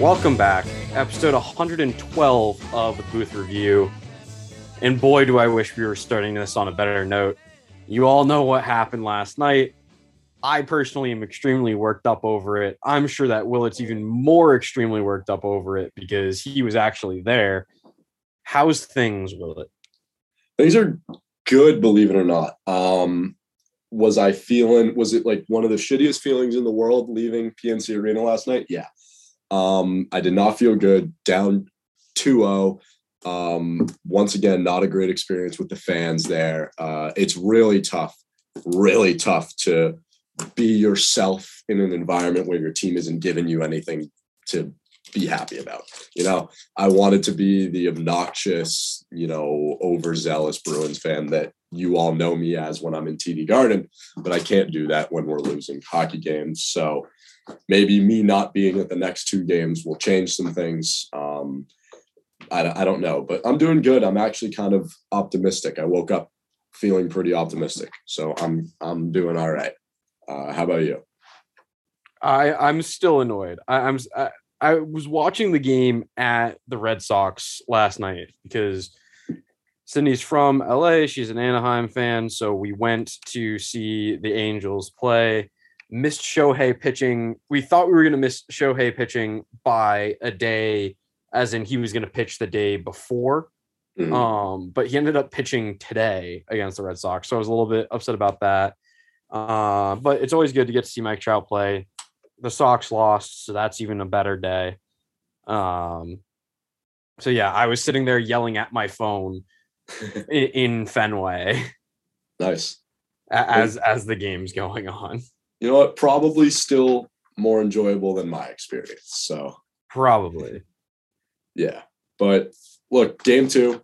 Welcome back, episode 112 of the Booth Review. And boy, do I wish we were starting this on a better note. You all know what happened last night. I personally am extremely worked up over it. I'm sure that Willett's even more extremely worked up over it because he was actually there. How's things, Willett? Things are good, believe it or not. Um, was I feeling, was it like one of the shittiest feelings in the world leaving PNC Arena last night? Yeah. Um, I did not feel good, down 2 0. Um, once again, not a great experience with the fans there. Uh, it's really tough, really tough to be yourself in an environment where your team isn't giving you anything to be happy about. You know, I wanted to be the obnoxious, you know, overzealous Bruins fan that you all know me as when I'm in TD Garden, but I can't do that when we're losing hockey games. So maybe me not being at the next two games will change some things. Um, I, I don't know, but I'm doing good. I'm actually kind of optimistic. I woke up feeling pretty optimistic, so I'm I'm doing all right. Uh, how about you? I I'm still annoyed. I, I'm I, I was watching the game at the Red Sox last night because Sydney's from LA. She's an Anaheim fan, so we went to see the Angels play missed Shohei pitching. We thought we were going to miss Shohei pitching by a day, as in he was going to pitch the day before. Mm-hmm. Um, but he ended up pitching today against the Red Sox. So I was a little bit upset about that. Uh, but it's always good to get to see Mike Trout play. The Sox lost, so that's even a better day. Um, so yeah, I was sitting there yelling at my phone in, in Fenway. Nice. As as the game's going on you know what? Probably still more enjoyable than my experience. So probably. Yeah. But look, game two,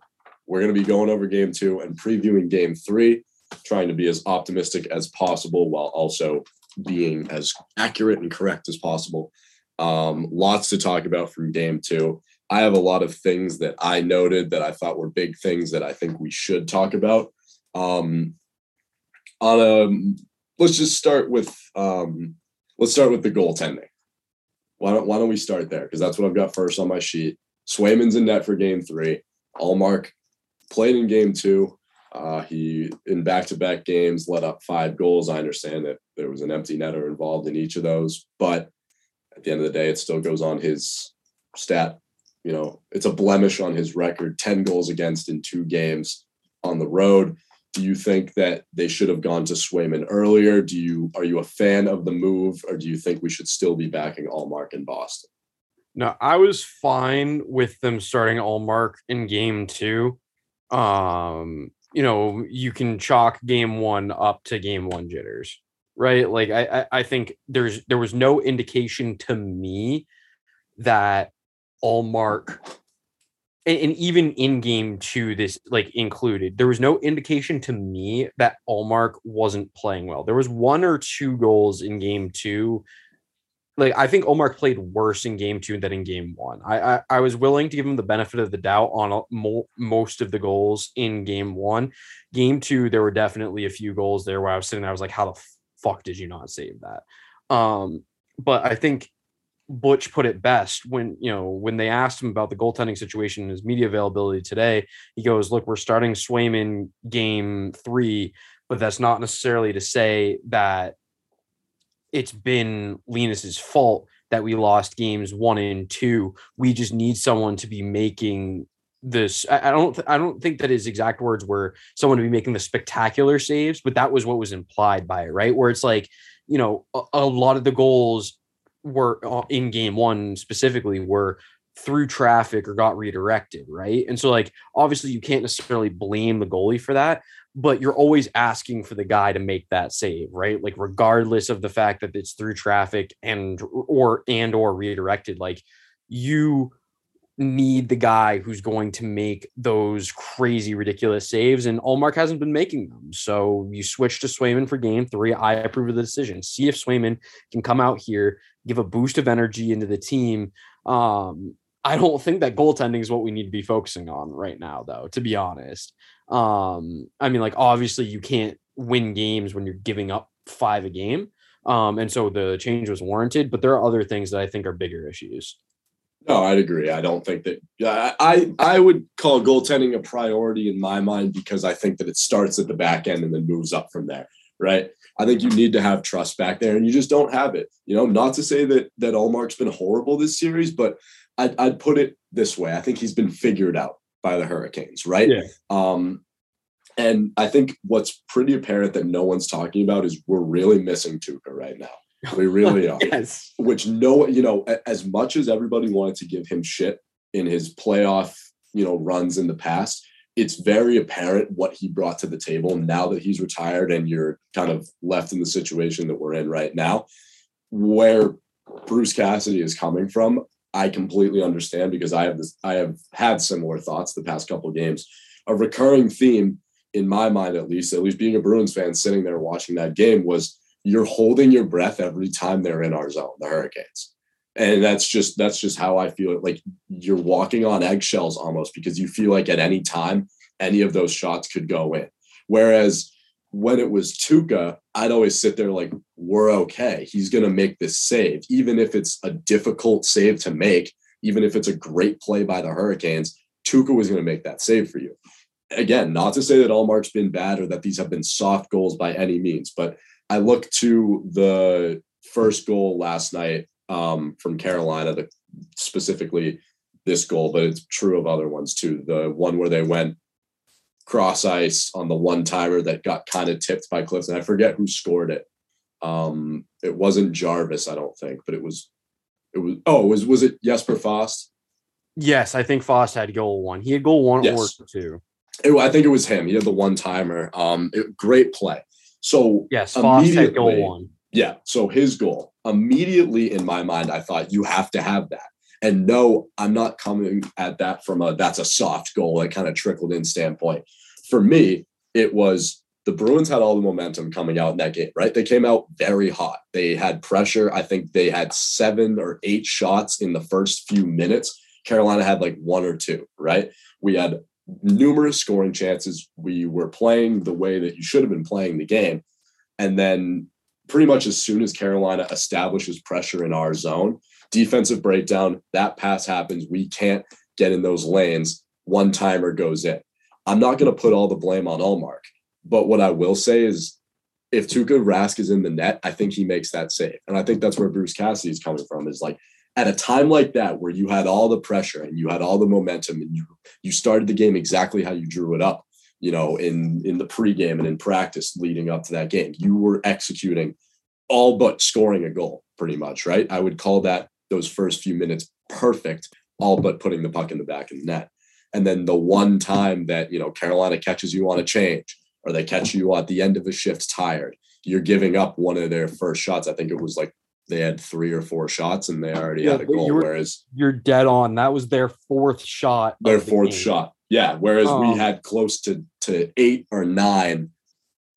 we're going to be going over game two and previewing game three, trying to be as optimistic as possible while also being as accurate and correct as possible. Um, lots to talk about from game two. I have a lot of things that I noted that I thought were big things that I think we should talk about. Um, on a let's just start with um, let's start with the goaltending. Why don't Why don't we start there? Because that's what I've got first on my sheet. Swayman's in net for game three. Ullmark played in game two. Uh, he in back-to-back games let up five goals. I understand that there was an empty netter involved in each of those, but at the end of the day, it still goes on his stat. You know, it's a blemish on his record. Ten goals against in two games on the road do you think that they should have gone to Swayman earlier? Do you are you a fan of the move, or do you think we should still be backing Ullmark in Boston? No, I was fine with them starting Ullmark in game two. Um, you know, you can chalk game one up to game one jitters, right? Like I, I, I think there's there was no indication to me that Ullmark and, even in game two, this like included, there was no indication to me that Ullmark wasn't playing well. There was one or two goals in game two. Like I think Ullmark played worse in game two than in game one. I I, I was willing to give him the benefit of the doubt on a, mo- most of the goals in game one. Game two, there were definitely a few goals there where I was sitting there. I was like, how the fuck did you not save that? Um, but I think Butch put it best when you know when they asked him about the goaltending situation and his media availability today. He goes, "Look, we're starting Swayman game three, but that's not necessarily to say that it's been Linus's fault that we lost games one and two. We just need someone to be making this. I, I don't. Th- I don't think that his exact words were someone to be making the spectacular saves, but that was what was implied by it, right? Where it's like." You know, a, a lot of the goals were uh, in game one specifically were through traffic or got redirected, right? And so, like, obviously, you can't necessarily blame the goalie for that, but you're always asking for the guy to make that save, right? Like, regardless of the fact that it's through traffic and or and or redirected, like you need the guy who's going to make those crazy, ridiculous saves. And Ullmark hasn't been making them. So you switch to Swayman for game three. I approve of the decision. See if Swayman can come out here, give a boost of energy into the team. Um, I don't think that goaltending is what we need to be focusing on right now, though, to be honest. Um, I mean, like, obviously, you can't win games when you're giving up five a game. Um, and so the change was warranted, but there are other things that I think are bigger issues. No, I'd agree. I don't think that. I I would call goaltending a priority in my mind because I think that it starts at the back end and then moves up from there. Right. I think you need to have trust back there, and you just don't have it. You know, not to say that that Ullmark's been horrible this series, but I'd, I'd put it this way: I think he's been figured out by the Hurricanes. Right. Yeah. Um, and I think what's pretty apparent that no one's talking about is we're really missing Tuukka right now. We really are. yes. Which no, you know, as much as everybody wanted to give him shit in his playoff, you know, runs in the past, it's very apparent what he brought to the table now that he's retired and you're kind of left in the situation that we're in right now. Where Bruce Cassidy is coming from, I completely understand because I have this I have had similar thoughts the past couple games. A recurring theme in my mind at least, at least being a Bruins fan sitting there watching that game was you're holding your breath every time they're in our zone, the Hurricanes. And that's just that's just how I feel. Like you're walking on eggshells almost because you feel like at any time any of those shots could go in. Whereas when it was Tuukka, I'd always sit there like, we're okay. He's gonna make this save, even if it's a difficult save to make, even if it's a great play by the Hurricanes, Tuukka was gonna make that save for you again, not to say that Ullmark's been bad or that these have been soft goals by any means, but I look to the first goal last night um, from Carolina, the, specifically this goal, but it's true of other ones too. The one where they went cross ice on the one timer that got kind of tipped by Clifton. I forget who scored it. Um, it wasn't Jarvis, I don't think, but it was. It was. Oh, was was it Jesper Fast? Yes, I think Fast had goal one. He had goal one yes. or two. It, I think it was him. He had the one timer. Um, it, great play. So yes, Fast had goal one. Yeah. So his goal immediately in my mind, I thought you have to have that. And no, I'm not coming at that from a that's a soft goal that kind of trickled in standpoint. For me, it was the Bruins had all the momentum coming out in that game, right? They came out very hot. They had pressure. I think they had seven or eight shots in the first few minutes. Carolina had like one or two, right? We had numerous scoring chances. We were playing the way that you should have been playing the game. And then, pretty much as soon as Carolina establishes pressure in our zone, defensive breakdown, that pass happens. We can't get in those lanes. One timer goes in. I'm not going to put all the blame on Ullmark, but what I will say is if Tuukka Rask is in the net, I think he makes that save. And I think that's where Bruce Cassidy is coming from is like, at a time like that where you had all the pressure and you had all the momentum and you you started the game exactly how you drew it up you know in in the pregame and in practice leading up to that game. You were executing all but scoring a goal pretty much right? I would call that those first few minutes perfect all but putting the puck in the back of the net. And then the one time that you know carolina catches you on a change or they catch you at the end of a shift tired you're giving up one of their first shots. I think it was like they had three or four shots and they already yeah, had a goal. Were, whereas you're dead on. That was their fourth shot. Their fourth the shot. Yeah. Whereas um, we oh. had close to to eight or nine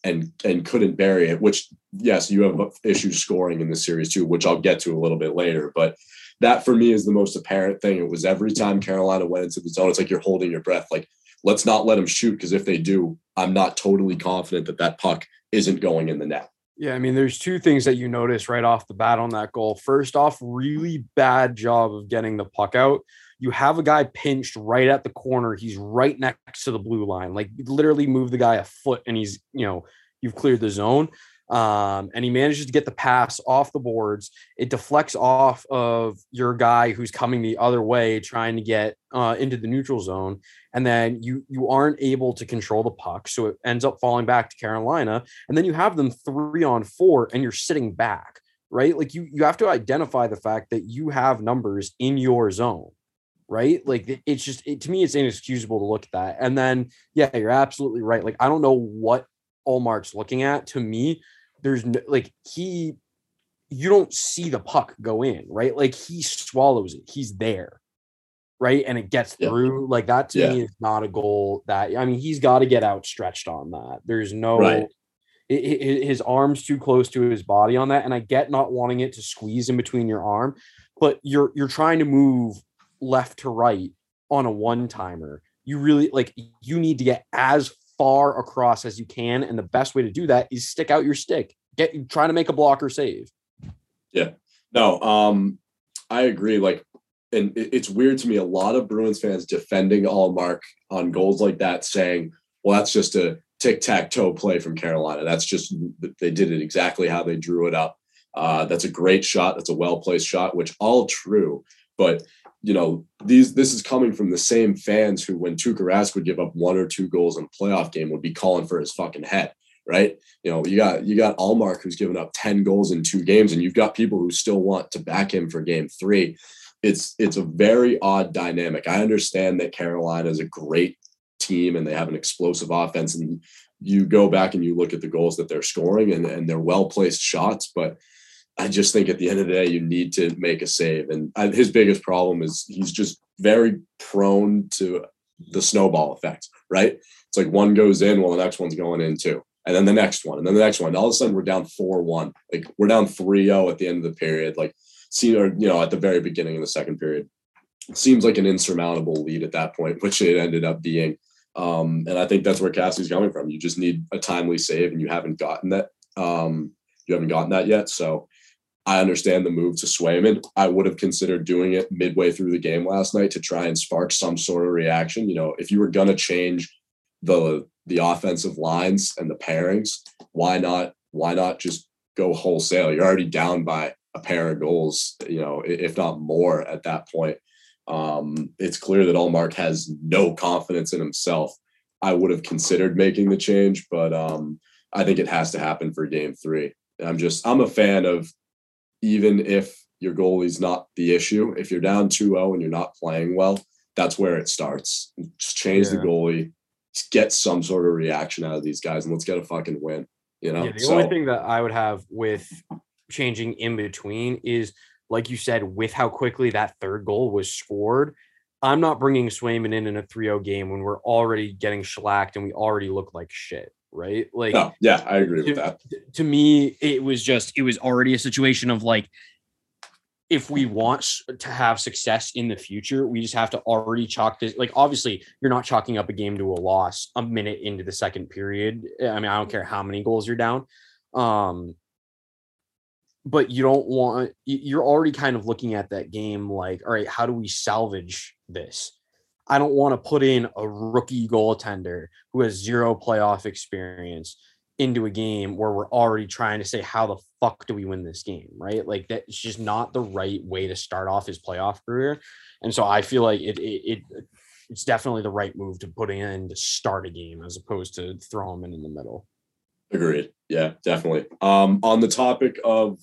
and and couldn't bury it, which yes, you have issues scoring in the series too, which I'll get to a little bit later. But that for me is the most apparent thing. It was every time Carolina went into the zone, it's like you're holding your breath. Like, let's not let them shoot because if they do, I'm not totally confident that that puck isn't going in the net. Yeah, I mean, there's two things that you notice right off the bat on that goal. First off, really bad job of getting the puck out. You have a guy pinched right at the corner. He's right next to the blue line. Like literally move the guy a foot and he's, you know, you've cleared the zone. Um, and he manages to get the pass off the boards. It deflects off of your guy who's coming the other way, trying to get uh, into the neutral zone, and then you you aren't able to control the puck, so it ends up falling back to Carolina. And then you have them three on four, and you're sitting back, right? Like you you have to identify the fact that you have numbers in your zone right? Like it's just it, to me, it's inexcusable to look at that. And then, yeah, you're absolutely right. Like I don't know what Ullmark's looking at. To me, there's no, like he you don't see the puck go in, right? Like he swallows it. He's there. Right. And it gets yeah. through. Like that to yeah. me is not a goal that I mean, he's got to get outstretched on that. There's no right. it, his arm's too close to his body on that. And I get not wanting it to squeeze in between your arm, but you're you're trying to move left to right on a one timer. You really like you need to get as far across as you can. And the best way to do that is stick out your stick. Get trying to make a blocker save. Yeah. No, um, I agree. Like and it's weird to me. A lot of Bruins fans defending Ullmark on goals like that, saying, "Well, that's just a tic tac toe play from Carolina. That's just they did it exactly how they drew it up. Uh, that's a great shot. That's a well placed shot, which all true. But you know, these this is coming from the same fans who, when Tuukka Rask would give up one or two goals in a playoff game, would be calling for his fucking head, right? You know, you got you got Ullmark who's given up ten goals in two games, and you've got people who still want to back him for Game Three. It's it's a very odd dynamic. I understand that Carolina is a great team and they have an explosive offense, and you go back and you look at the goals that they're scoring, and and they're well placed shots, but I just think at the end of the day, you need to make a save. And his biggest problem is he's just very prone to the snowball effect, right? It's like one goes in, well, the next one's going in too. And then the next one, and then the next one. All of a sudden, we're down 4 1. Like we're down 3 0 at the end of the period. Like, see, or, you know, at the very beginning of the second period. It seems like an insurmountable lead at that point, which it ended up being. Um, and I think that's where Cassie's coming from. You just need a timely save, and you haven't gotten that. Um, you haven't gotten that yet. So I understand the move to Swayman. I would have considered doing it midway through the game last night to try and spark some sort of reaction. You know, if you were going to change the the offensive lines and the pairings, why not? Why not just go wholesale? You're already down by a pair of goals, you know, if not more at that point. Um, it's clear that Ullmark has no confidence in himself. I would have considered making the change, but um, I think it has to happen for game three. I'm just I'm a fan of even if your goalie's not the issue. If you're down 2-0 and you're not playing well, that's where it starts. Just change yeah. the goalie, get some sort of reaction out of these guys, and let's get a fucking win. You know, yeah, the so, only thing that I would have with changing in between is, like you said, with how quickly that third goal was scored. I'm not bringing Swayman in in a 3-0 game when we're already getting shellacked and we already look like shit right? Like, no, yeah, I agree to, with that. To me, it was just, it was already a situation of like, if we want to have success in the future, we just have to already chalk this. Like, obviously, you're not chalking up a game to a loss a minute into the second period. I mean, I don't care how many goals you're down. Um, but you don't want, you're already kind of looking at that game like, all right, how do we salvage this? I don't want to put in a rookie goaltender who has zero playoff experience into a game where we're already trying to say how the fuck do we win this game, right? Like that's just not the right way to start off his playoff career. And so I feel like it it, it it's definitely the right move to put in to start a game as opposed to throw him in in the middle. Agreed. Yeah, definitely. Um, on the topic of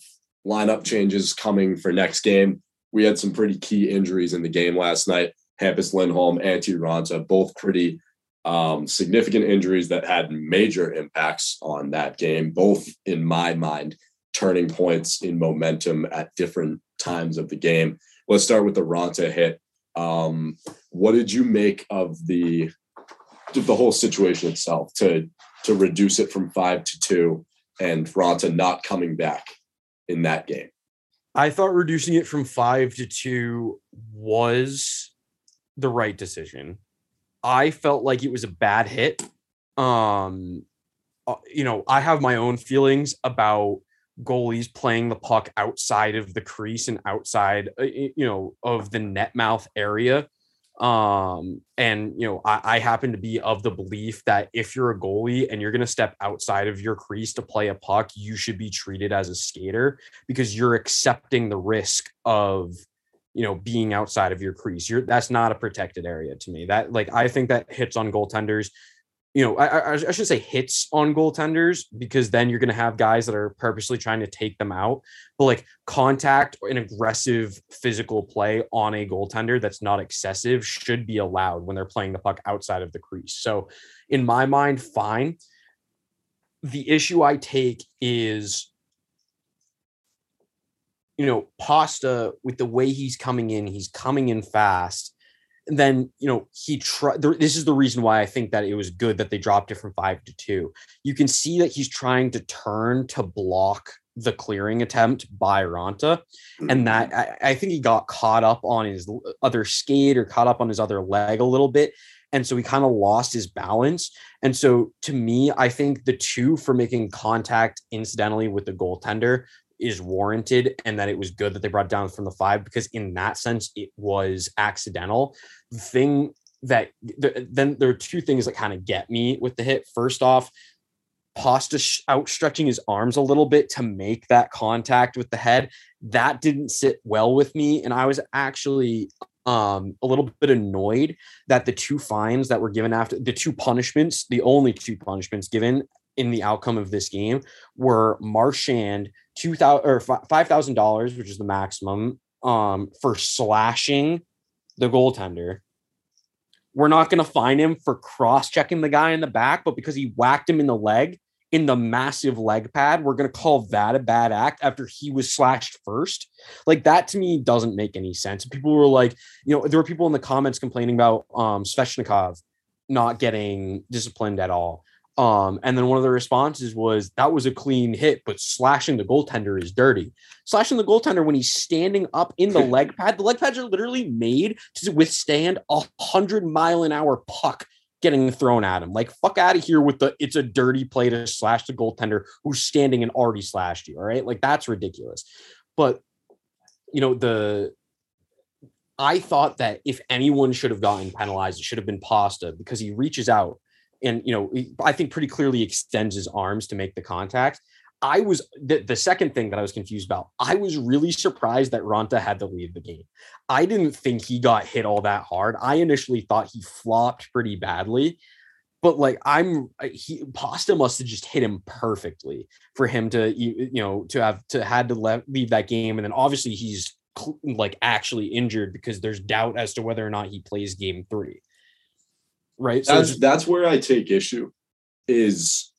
lineup changes coming for next game, we had some pretty key injuries in the game last night. Hampus Lindholm, Antti Raanta, both pretty um, significant injuries that had major impacts on that game, both in my mind, turning points in momentum at different times of the game. Let's start with the Raanta hit. Um, what did you make of the the whole situation itself to to reduce it from five to two and Raanta not coming back in that game? I thought reducing it from five to two was the right decision. I felt like it was a bad hit. Um, uh, you know, I have my own feelings about goalies playing the puck outside of the crease and outside, uh, you know, of the net mouth area. Um, and you know, I, I happen to be of the belief that if you're a goalie and you're going to step outside of your crease to play a puck, you should be treated as a skater because you're accepting the risk of you know, being outside of your crease. You're that's not a protected area to me. That like I think that hits on goaltenders. You know, I, I should say hits on goaltenders because then you're going to have guys that are purposely trying to take them out. But like contact or an aggressive physical play on a goaltender that's not excessive should be allowed when they're playing the puck outside of the crease. So, in my mind, fine. The issue I take is you know, Pasta with the way he's coming in, he's coming in fast. And then, you know, he tried. This is the reason why I think that it was good that they dropped it from five to two. You can see that he's trying to turn to block the clearing attempt by Raanta. And that mm-hmm. I, I think he got caught up on his other skate or caught up on his other leg a little bit. And so he kind of lost his balance. And so to me, I think the two for making contact incidentally with the goaltender is warranted and that it was good that they brought down from the five because in that sense it was accidental. The thing that the, then there are two things that kind of get me with the hit. First off, Pasta outstretching his arms a little bit to make that contact with the head. That didn't sit well with me. And I was actually um, a little bit annoyed that the two fines that were given after the two punishments, the only two punishments given in the outcome of this game were Marchand two thousand or five thousand dollars, which is the maximum, um, for slashing the goaltender. We're not going to fine him for cross checking the guy in the back, but because he whacked him in the leg, in the massive leg pad, we're going to call that a bad act after he was slashed first. Like that to me doesn't make any sense. People were like, you know, there were people in the comments complaining about um Svechnikov not getting disciplined at all. Um, and then one of the responses was that was a clean hit, but slashing the goaltender is dirty. Slashing the goaltender when he's standing up in the leg pad, the leg pads are literally made to withstand a hundred mile an hour puck getting thrown at him. Like, fuck out of here with the it's a dirty play to slash the goaltender who's standing and already slashed you. All right. Like, that's ridiculous. But, you know, the I thought that if anyone should have gotten penalized, it should have been Pasta because he reaches out and, you know, I think pretty clearly extends his arms to make the contact. I was the, the second thing that I was confused about. I was really surprised that Raanta had to leave the game. I didn't think he got hit all that hard. I initially thought he flopped pretty badly, but like I'm he Pasta must have just hit him perfectly for him to you, know to have to had to le- leave that game, and then obviously he's like actually injured because there's doubt as to whether or not he plays game three. Right. So that's that's where I take issue. Is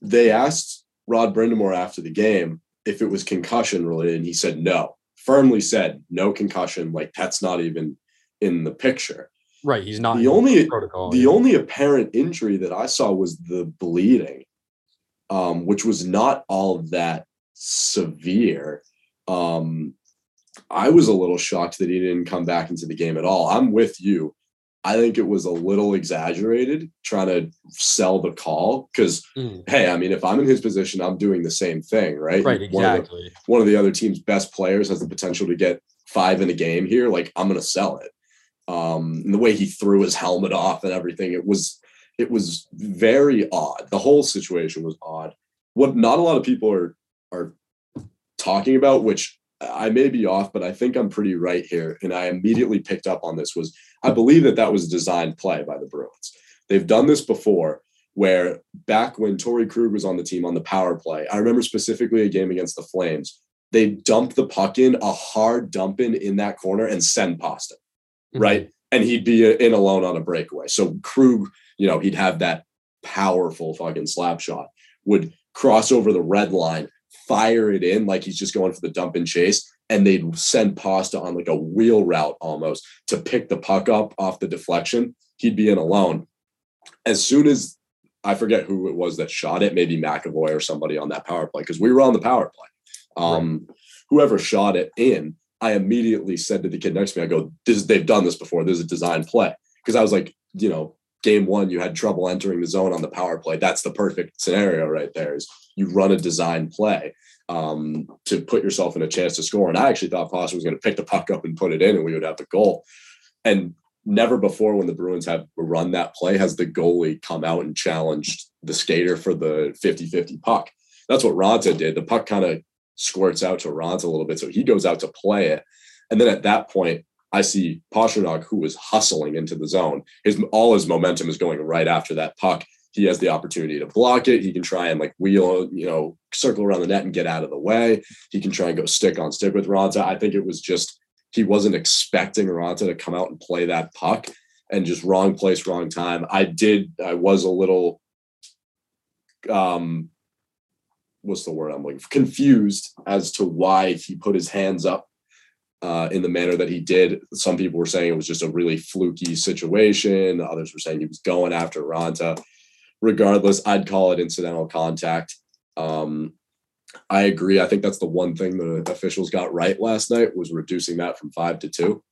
they asked Rod Brind'Amour after the game if it was concussion related, and he said no. Firmly said no concussion. Like that's not even in the picture. Right. He's not the only protocol. The yeah. only apparent injury that I saw was the bleeding, um, which was not all that severe. Um, I was a little shocked that he didn't come back into the game at all. I'm with you. I think it was a little exaggerated trying to sell the call because, mm. hey, I mean, if I'm in his position, I'm doing the same thing, right? Right, exactly. One of, the, one of the other team's best players has the potential to get five in a game here. Like, I'm going to sell it. Um, and the way he threw his helmet off and everything, it was it was very odd. The whole situation was odd. What not a lot of people are are talking about, which I may be off, but I think I'm pretty right here. And I immediately picked up on this was I believe that that was a designed play by the Bruins. They've done this before where back when Torey Krug was on the team on the power play, I remember specifically a game against the Flames. They dump the puck in, a hard dump in in that corner and send pasta, mm-hmm. right? And he'd be in alone on a breakaway. So Krug, you know, he'd have that powerful fucking slap shot, would cross over the red line, fire it in like he's just going for the dump and chase. And they'd send Pasta on like a wheel route almost to pick the puck up off the deflection. He'd be in alone. As soon as I forget who it was that shot it, maybe McAvoy or somebody on that power play, because we were on the power play. Um, right. Whoever shot it in, I immediately said to the kid next to me, I go, this, they've done this before. This is a design play. Because I was like, you know, game one, you had trouble entering the zone on the power play. That's the perfect scenario right there is you run a design play um, to put yourself in a chance to score. And I actually thought Pasta was going to pick the puck up and put it in, and we would have the goal. And never before, when the Bruins have run that play, has the goalie come out and challenged the skater for the 50 50 puck. That's what Raanta did. The puck kind of squirts out to Raanta a little bit. So he goes out to play it. And then at that point, I see Pastrnak, who was hustling into the zone. His all his momentum is going right after that puck he has the opportunity to block it. He can try and like wheel, you know, circle around the net and get out of the way. He can try and go stick on stick with Raanta. I think it was just he wasn't expecting Raanta to come out and play that puck and just wrong place, wrong time. I did, I was a little um what's the word I'm for? confused as to why he put his hands up uh, in the manner that he did. Some people were saying it was just a really fluky situation. Others were saying he was going after Raanta regardless, I'd call it incidental contact. Um, I agree. I think that's the one thing the officials got right last night was reducing that from five to two.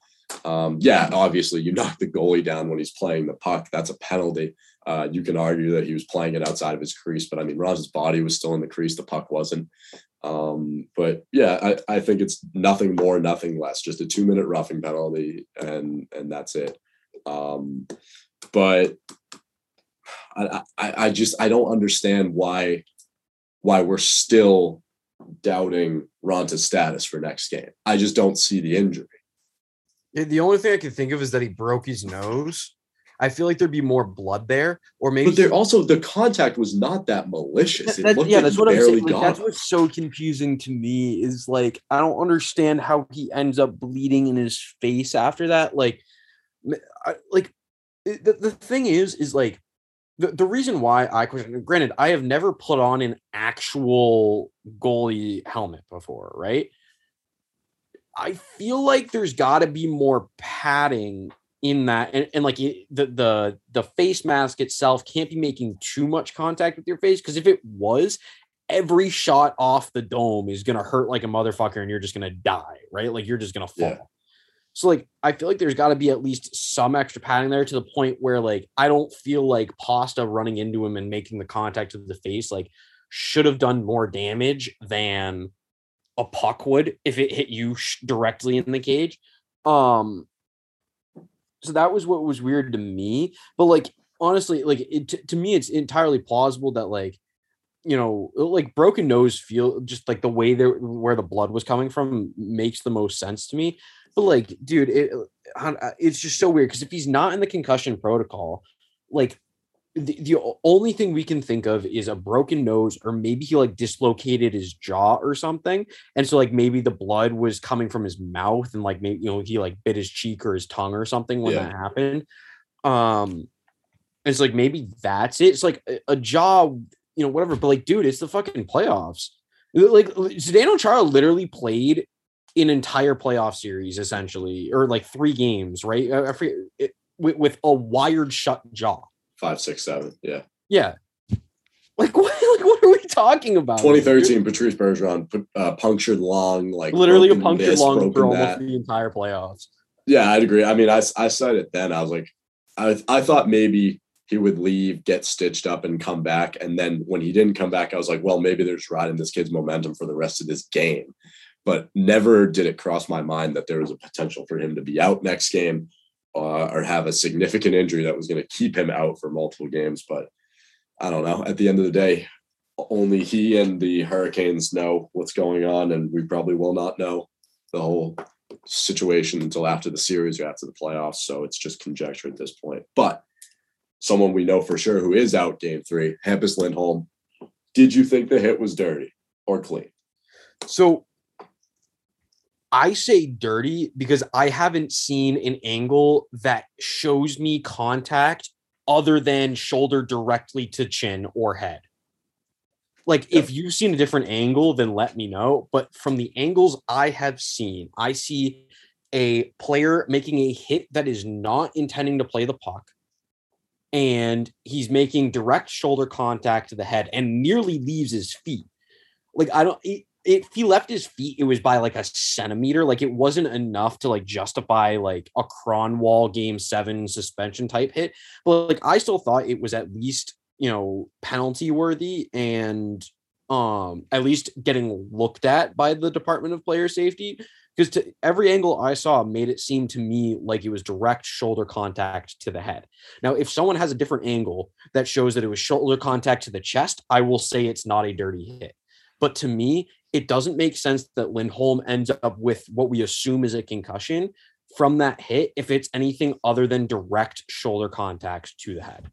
Um, yeah, obviously, you knock the goalie down when he's playing the puck. That's a penalty. Uh, you can argue that he was playing it outside of his crease, but I mean, Roz's body was still in the crease. The puck wasn't. Um, but yeah, I, I think it's nothing more, nothing less, just a two minute roughing penalty, and and that's it. Um, but I, I I just I don't understand why why we're still doubting Raanta's status for next game. I just don't see the injury. The only thing I can think of is that he broke his nose. I feel like there'd be more blood there, or maybe. But there also the contact was not that malicious. That, that, yeah, that's what I'm saying. Like, that's what's so confusing to me is like I don't understand how he ends up bleeding in his face after that. Like, I, like the, the thing is, is like the, the reason why I question. Granted, I have never put on an actual goalie helmet before, right? I feel like there's got to be more padding in that and, and like the the the face mask itself can't be making too much contact with your face because if it was every shot off the dome is gonna hurt like a motherfucker and you're just gonna die right? Like you're just gonna fall. Yeah. so like i feel like there's got to be at least some extra padding there to the point where like i don't feel like pasta running into him and making the contact with the face like should have done more damage than a puck would if it hit you sh- directly in the cage. Um so that was what was weird to me but like honestly like it, t- to me it's entirely plausible that like you know like broken nose feel just like the way there where the blood was coming from makes the most sense to me but like dude it uh, it's just so weird because if he's not in the concussion protocol like the, the only thing we can think of is a broken nose or maybe he like dislocated his jaw or something and so like maybe the blood was coming from his mouth and like maybe you know he like bit his cheek or his tongue or something when yeah. that happened. Um it's like maybe that's it. It's like a, a, jaw you know whatever but like dude it's the fucking playoffs. Like Zdeno Chara literally played an entire playoff series essentially or like three games right? I, I forget, it, with, with a wired shut jaw five, six, seven. Yeah. Yeah. Like what? Like what are we talking about? 2013, Patrice Bergeron uh, punctured lung, like literally a punctured this, lung for almost that. the entire playoffs. Yeah, I'd agree. I mean, I I said it then. I was like, I I thought maybe he would leave, get stitched up, and come back. And then when he didn't come back, I was like, well, maybe they're just riding this kid's momentum for the rest of this game. But never did it cross my mind that there was a potential for him to be out next game uh, or have a significant injury that was going to keep him out for multiple games. But I don't know. At the end of the day, only he and the Hurricanes know what's going on, and we probably will not know the whole situation until after the series or after the playoffs. So it's just conjecture at this point. But someone we know for sure who is out game three, Hampus Lindholm. Did you think the hit was dirty or clean? So I say dirty because I haven't seen an angle that shows me contact other than shoulder directly to chin or head. Like if you've seen a different angle, then let me know. But from the angles I have seen, I see a player making a hit that is not intending to play the puck. And he's making direct shoulder contact to the head and nearly leaves his feet. Like I don't if he left his feet, it was by like a centimeter. Like it wasn't enough to like justify like a Kronwall game seven suspension type hit. But like I still thought it was at least, you know, penalty worthy and um at least getting looked at by the Department of Player Safety. Because to every angle I saw made it seem to me like it was direct shoulder contact to the head. Now, if someone has a different angle that shows that it was shoulder contact to the chest, I will say it's not a dirty hit. But to me, it doesn't make sense that Lindholm ends up with what we assume is a concussion from that hit if it's anything other than direct shoulder contact to the head.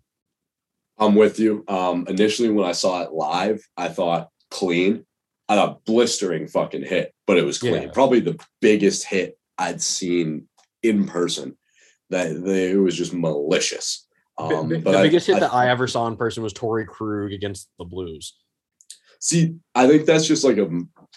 I'm with you. Um, initially, when I saw it live, I thought clean. I thought blistering fucking hit, but it was clean. Yeah. Probably the biggest hit I'd seen in person. That they, it was just malicious. Um, the, the biggest I, hit I, that I ever saw in person was Torey Krug against the Blues. See, I think that's just like a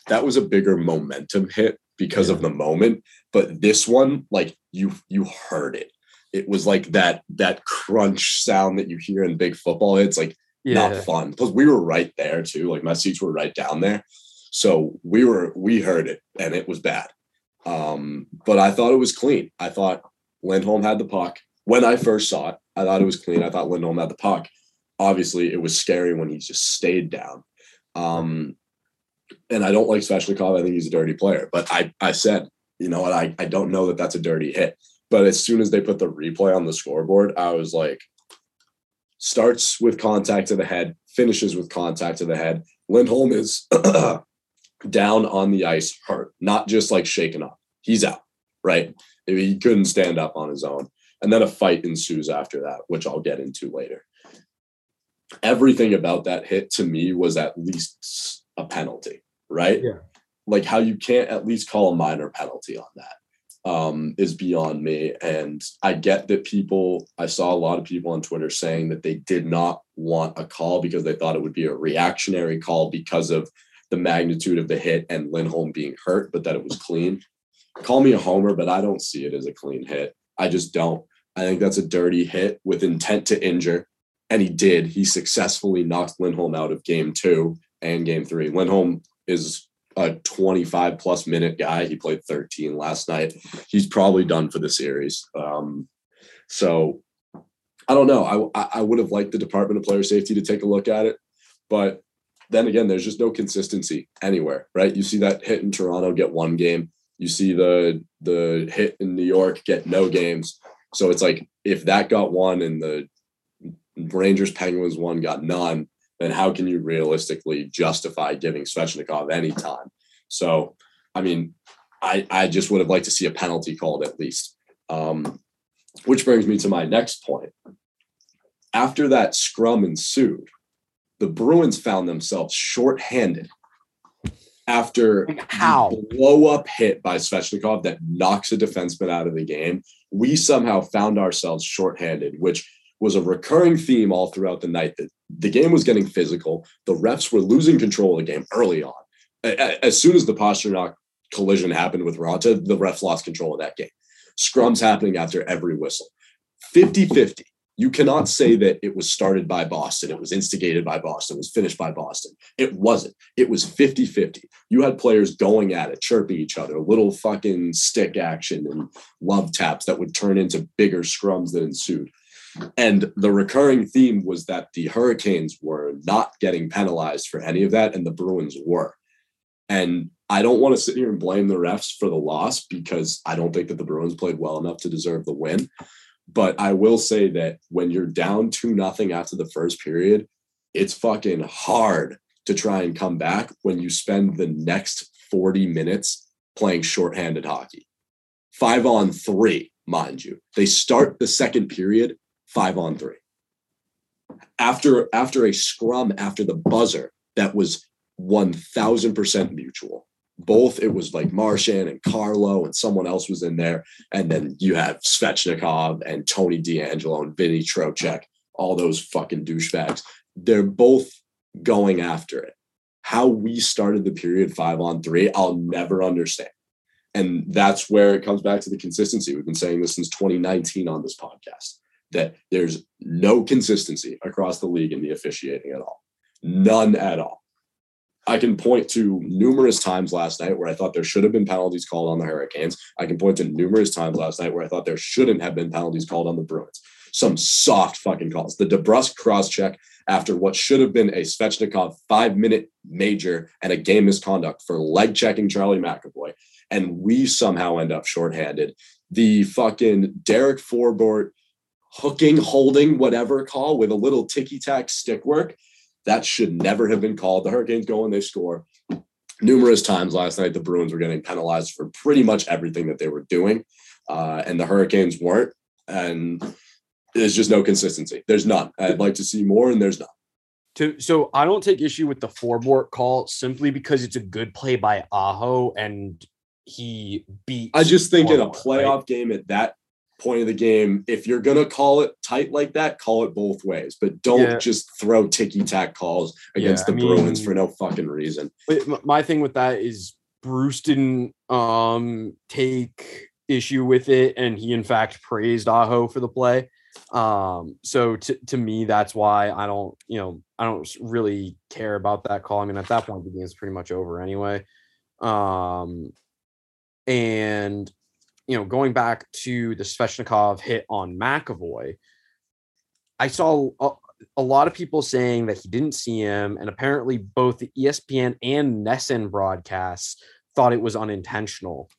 that was a bigger momentum hit because yeah. of the moment, but this one, like you you heard it. It was like that that crunch sound that you hear in big football It's like yeah. not fun. Plus, we were right there too. Like my seats were right down there, so we were we heard it, and it was bad. Um, but I thought it was clean. I thought Lindholm had the puck when I first saw it. I thought it was clean. I thought Lindholm had the puck. Obviously, it was scary when he just stayed down. Um, and I don't like Svechnikov. I think he's a dirty player. But I, I said, you know what? I, I don't know that that's a dirty hit. But as soon as they put the replay on the scoreboard, I was like, starts with contact to the head, finishes with contact to the head. Lindholm is down on the ice, hurt, not just like shaken up. He's out, right? He couldn't stand up on his own. And then a fight ensues after that, which I'll get into later. Everything about that hit to me was at least a penalty, right? Yeah. Like how you can't at least call a minor penalty on that um, is beyond me. And I get that people, I saw a lot of people on Twitter saying that they did not want a call because they thought it would be a reactionary call because of the magnitude of the hit and Lindholm being hurt, but that it was clean. Call me a homer, but I don't see it as a clean hit. I just don't. I think that's a dirty hit with intent to injure. And he did. He successfully knocked Lindholm out of game two and game three. Lindholm is a 25 plus minute guy. He played 13 last night. He's probably done for the series. Um, so I don't know. I, I would have liked the Department of Player Safety to take a look at it, but then again, there's just no consistency anywhere, right? You see that hit in Toronto get one game. You see the the hit in New York get no games. So it's like if that got one and the Rangers Penguins one got none, then how can you realistically justify giving Svechnikov any time? So, I mean, I I just would have liked to see a penalty called at least. Um, which brings me to my next point. After that scrum ensued, the Bruins found themselves shorthanded after how blow up hit by Svechnikov that knocks a defenseman out of the game. We somehow found ourselves shorthanded, which was a recurring theme all throughout the night that the game was getting physical. The refs were losing control of the game early on. As soon as the Pastrnak collision happened with Raanta, the refs lost control of that game. Scrums happening after every whistle. 50 50. You cannot say that it was started by Boston, it was instigated by Boston, it was finished by Boston. It wasn't. It was 50 50. You had players going at it, chirping each other, little fucking stick action and love taps that would turn into bigger scrums that ensued. And the recurring theme was that the Hurricanes were not getting penalized for any of that, and the Bruins were. And I don't want to sit here and blame the refs for the loss because I don't think that the Bruins played well enough to deserve the win. But I will say that when you're down two nothing after the first period, it's fucking hard to try and come back when you spend the next 40 minutes playing shorthanded hockey. Five on three, mind you. They start the second period five on three. After after a scrum after the buzzer that was 1000% mutual both it was like Marchand and Carlo and someone else was in there. And then you have Svechnikov and Tony DeAngelo and Vinnie Trocheck, all those fucking douchebags. They're both going after it. How we started the period five on three, I'll never understand. And that's where it comes back to the consistency. We've been saying this since 2019 on this podcast that there's no consistency across the league in the officiating at all. None at all. I can point to numerous times last night where I thought there should have been penalties called on the Hurricanes. I can point to numerous times last night where I thought there shouldn't have been penalties called on the Bruins. Some soft fucking calls. The DeBrusk cross check after what should have been a Svechnikov five minute major and a game misconduct for leg checking Charlie McAvoy. And we somehow end up shorthanded. The fucking Derek Forbort hooking, holding, whatever call with a little ticky tack stick work that should never have been called. The Hurricanes go and they score. Numerous times last night, the Bruins were getting penalized for pretty much everything that they were doing, uh, and the Hurricanes weren't. And there's just no consistency. There's none. I'd like to see more, and there's none. To, so I don't take issue with the Forbort call simply because it's a good play by Aho and he beat. I just think in a playoff right? game at that point of the game. If you're gonna call it tight like that, call it both ways, but don't yeah. just throw ticky tack calls against yeah, the I Bruins mean, for no fucking reason. My thing with that is Bruce didn't um, take issue with it, and he in fact praised Aho for the play. Um, so to, to me, that's why I don't, you know, I don't really care about that call. I mean, at that point, the game's pretty much over anyway. Um, and you know, going back to the Svechnikov hit on McAvoy, I saw uh, a lot of people saying that he didn't see him, and apparently both the ESPN and NESN broadcasts thought it was unintentional.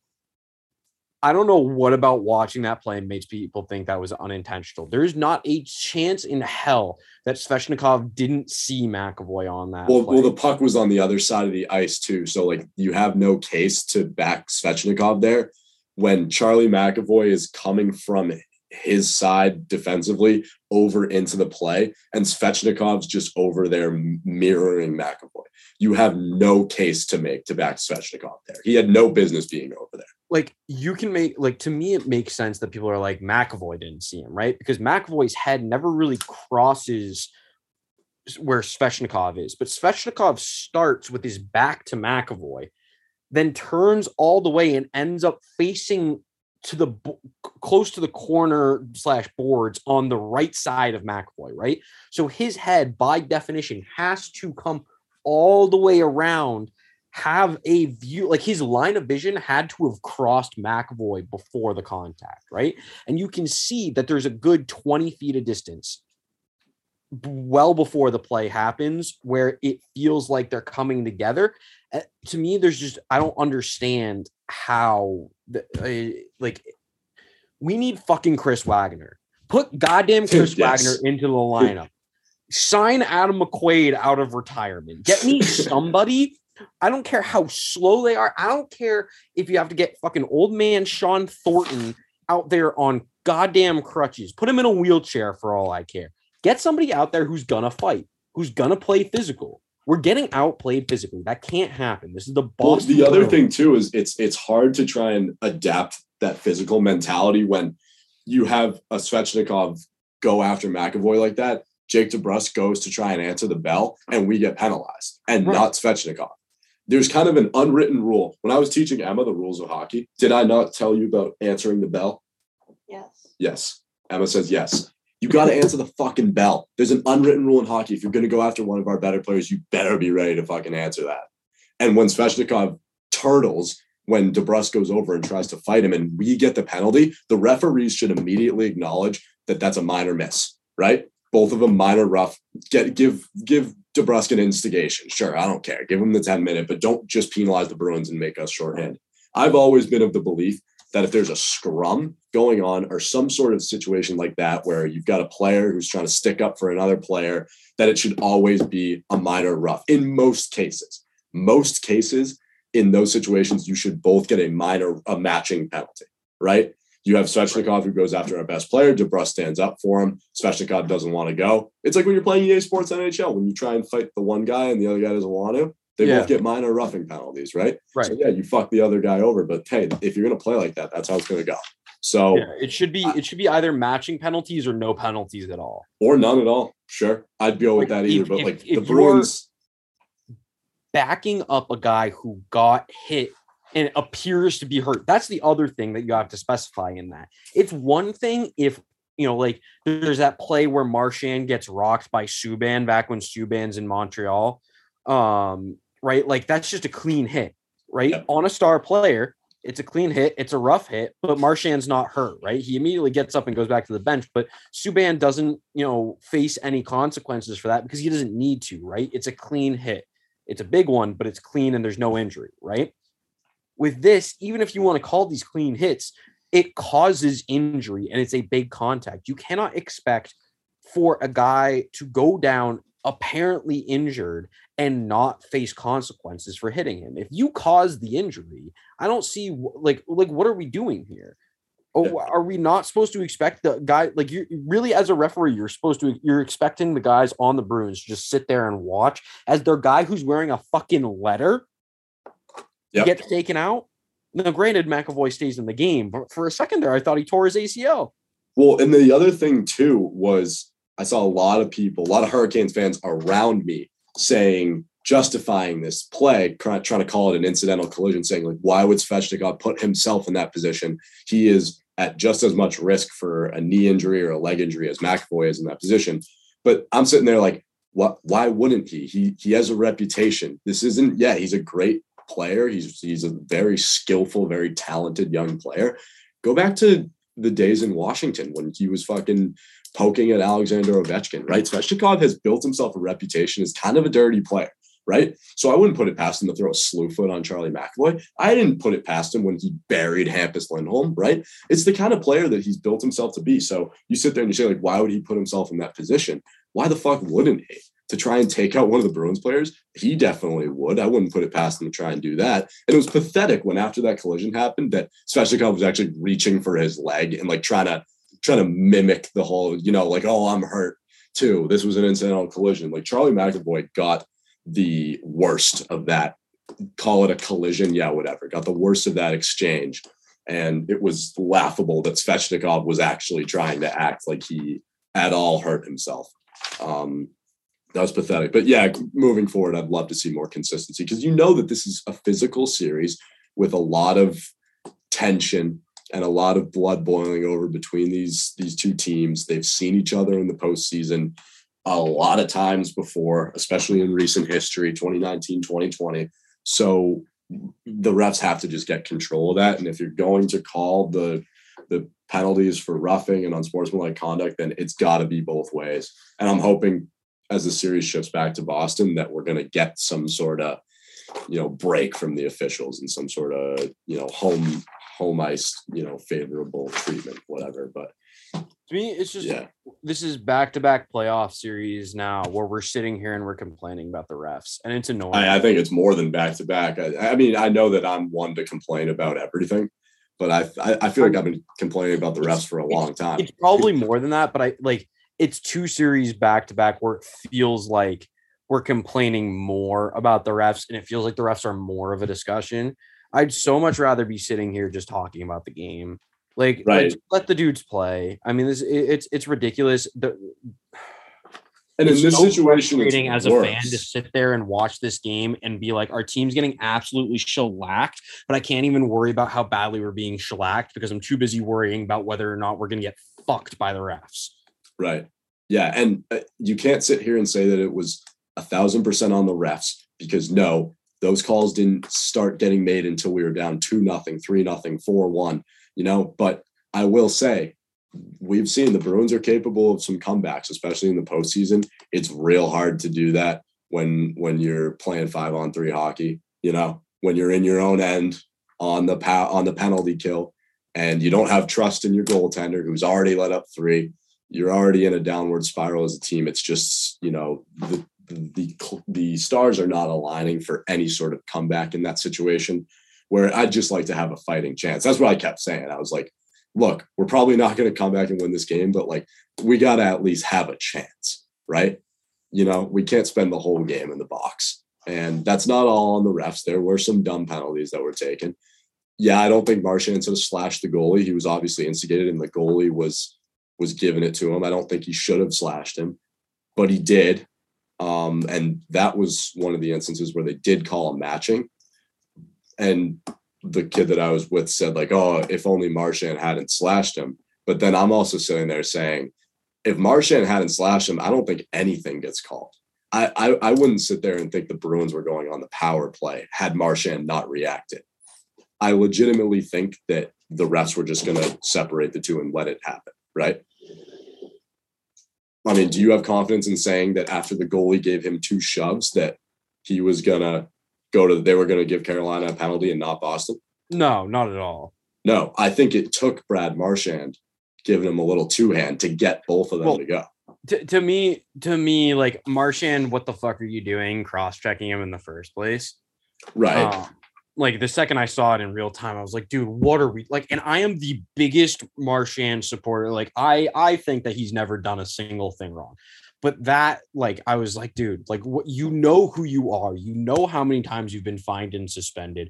I don't know what about watching that play makes people think that was unintentional. There's not a chance in hell that Svechnikov didn't see McAvoy on that. Well, play. well, the puck was on the other side of the ice too, so like you have no case to back Svechnikov there. When Charlie McAvoy is coming from his side defensively over into the play, and Svechnikov's just over there mirroring McAvoy. You have no case to make to back Svechnikov there. He had no business being over there. like you can make like to me it makes sense that people are like McAvoy didn't see him, right? Because McAvoy's head never really crosses where Svechnikov is, but Svechnikov starts with his back to McAvoy, then turns all the way and ends up facing to the close to the corner slash boards on the right side of McAvoy, right? So his head, by definition, has to come all the way around have a view like his line of vision had to have crossed McAvoy before the contact, right? And you can see that there's a good 20 feet of distance well before the play happens where it feels like they're coming together. Uh, to me, there's just I don't understand how the, uh, like we need fucking Chris Wagner. Put goddamn Chris Yes. Wagner into the lineup. Sign Adam McQuaid out of retirement. Get me somebody. I don't care how slow they are. I don't care if you have to get fucking old man Shawn Thornton out there on goddamn crutches. Put him in a wheelchair for all I care. Get somebody out there who's gonna fight, who's gonna play physical. We're getting outplayed physically. That can't happen. This is the Well, Boston. the other Bruins. thing too is it's it's hard to try and adapt that physical mentality when you have a Svechnikov go after McAvoy like that. Jake DeBrusk goes to try and answer the bell, and we get penalized, and Right. not Svechnikov. There's kind of an unwritten rule. When I was teaching Emma the rules of hockey, did I not tell you about answering the bell? Yes. Yes. Emma says yes. You got to answer the fucking bell. There's an unwritten rule in hockey. If you're going to go after one of our better players, you better be ready to fucking answer that. And when Svechnikov turtles, when DeBrusk goes over and tries to fight him and we get the penalty, the referees should immediately acknowledge that that's a minor miss, right? Both of them minor rough. Get give give DeBrusk an instigation. Sure, I don't care. Give him the 10 minute, but don't just penalize the Bruins and make us shorthanded. I've always been of the belief that if there's a scrum going on or some sort of situation like that where you've got a player who's trying to stick up for another player, that it should always be a minor rough in most cases. Most cases in those situations, you should both get a minor, a matching penalty, right? You have Svechnikov who goes after our best player. DeBrusk stands up for him. Svechnikov doesn't want to go. It's like when you're playing EA Sports NHL, when you try and fight the one guy and the other guy doesn't want to, they Yeah. both get minor roughing penalties, right? Right. So yeah, you fuck the other guy over, but hey, if you're gonna play like that, that's how it's gonna go. So Yeah, it should be it should be either matching penalties or no penalties at all. or none at all. Sure, I'd go with Like, that either. if- but if- like if the Bruins, Backing up a guy who got hit and appears to be hurt. That's the other thing that you have to specify in that. It's one thing if you know, like there's that play where Marchand gets rocked by Subban back when Subban's in Montreal. Um, right? Like that's just a clean hit, right? Yep. On a star player, it's a clean hit, it's a rough hit, but Marchand's not hurt, right? He immediately gets up and goes back to the bench, but Subban doesn't, you know, face any consequences for that because he doesn't need to, right? It's a clean hit. It's a big one, but it's clean and there's no injury, right? With this, even if you want to call these clean hits, it causes injury and it's a big contact. You cannot expect for a guy to go down apparently injured and not face consequences for hitting him. If you cause the injury, I don't see like like what are we doing here? Oh, are we not supposed to expect the guy like you really as a referee you're supposed to you're expecting the guys on the Bruins to just sit there and watch as their guy who's wearing a fucking letter Yep. gets taken out? Now, granted, McAvoy stays in the game, but for a second there, I thought he tore his ACL. well, and the other thing too was I saw a lot of people, a lot of Hurricanes fans around me saying justifying this play, trying, to call it an incidental collision, saying like, why would Svechnikov put himself in that position? He is at just as much risk for a knee injury or a leg injury as McAvoy is in that position. But I'm sitting there like, what? Why wouldn't he? He he has a reputation. This isn't. Yeah, he's a great player. He's he's a very skillful, very talented young player. Go back to the days in Washington when he was fucking poking at Alexander Ovechkin, right? Svechnikov has built himself a reputation as kind of a dirty player, right? So I wouldn't put it past him to throw a slew foot on Charlie McAvoy. I didn't put it past him when he buried Hampus Lindholm, right? It's the kind of player that he's built himself to be. So you sit there and you say, like, why would he put himself in that position? Why the fuck wouldn't he? To try and take out one of the Bruins players, he definitely would. I wouldn't put it past him to try and do that. And it was pathetic when after that collision happened that Svechnikov was actually reaching for his leg and like trying to trying to mimic the whole, you know, like, oh, I'm hurt too. This was an incidental collision. Like Charlie McAvoy got the worst of that. Call it a collision, yeah, whatever. Got the worst of that exchange. And it was laughable that Svechnikov was actually trying to act like he at all hurt himself. Um, that was pathetic. But yeah, moving forward, I'd love to see more consistency because you know that this is a physical series with a lot of tension and a lot of blood boiling over between these these two teams. They've seen each other in the postseason a lot of times before, especially in recent history, 2019, 2020. So the refs have to just get control of that. And if you're going to call the the penalties for roughing and unsportsmanlike conduct, then it's got to be both ways. And I'm hoping as the series shifts back to Boston that we're going to get some sort of you know break from the officials and some sort of you know home home ice you know favorable treatment whatever but to me, it's just yeah this is back to back playoff series now where we're sitting here and we're complaining about the refs, and it's annoying. I, I think it's more than back to back. I I mean, I know that I'm one to complain about everything, but I I, I feel like I've been complaining about the refs for a long time. It's probably more than that, but I like it's two series back to back where it feels like we're complaining more about the refs, and it feels like the refs are more of a discussion. I'd so much rather be sitting here just talking about the game. Like, Right. like, let the dudes play. I mean, this it- it's it's ridiculous. The, And in this so situation, it's as a fan to sit there and watch this game and be like, our team's getting absolutely shellacked, but I can't even worry about how badly we're being shellacked because I'm too busy worrying about whether or not we're going to get fucked by the refs. Right. Yeah, and uh, you can't sit here and say that it was a thousand percent on the refs because no, those calls didn't start getting made until we were down two nothing, three nothing, four one. You know, but I will say we've seen the Bruins are capable of some comebacks, especially in the postseason. It's real hard to do that when when you're playing five on three hockey. You know, when you're in your own end on the pa- on the penalty kill, and you don't have trust in your goaltender who's already let up three you're already in a downward spiral as a team. It's just, you know, the, the, the stars are not aligning for any sort of comeback in that situation where I'd just like to have a fighting chance. That's what I kept saying. I was like, look, we're probably not going to come back and win this game, but like, we got to at least have a chance, right? You know, we can't spend the whole game in the box. And that's not all on the refs. There were some dumb penalties that were taken. Yeah, I don't think Marchand should have slashed the goalie. He was obviously instigated, and the goalie was was giving it to him. I don't think he should have slashed him, but he did. Um, and that was one of the instances where they did call a matching. And the kid that I was with said, like, oh, if only Marchand hadn't slashed him. But then I'm also sitting there saying, if Marchand hadn't slashed him, I don't think anything gets called. I, I, I wouldn't sit there and think the Bruins were going on the power play had Marchand not reacted. I legitimately think that the refs were just going to separate the two and let it happen, right? I mean, do you have confidence in saying that after the goalie gave him two shoves that he was gonna go to they were gonna give Carolina a penalty and not Boston? No, not at all. No, I think it took Brad Marchand giving him a little two hand to get both of them Well, to go. To, to me, to me, like Marchand, what the fuck are you doing? Cross checking him in the first place. Right. Um, like the second I saw it in real time, I was like, dude, what are we like? And I am the biggest Marchand supporter. Like, I I think that he's never done a single thing wrong. But that, like, I was like, dude, like what you know who you are, you know how many times you've been fined and suspended.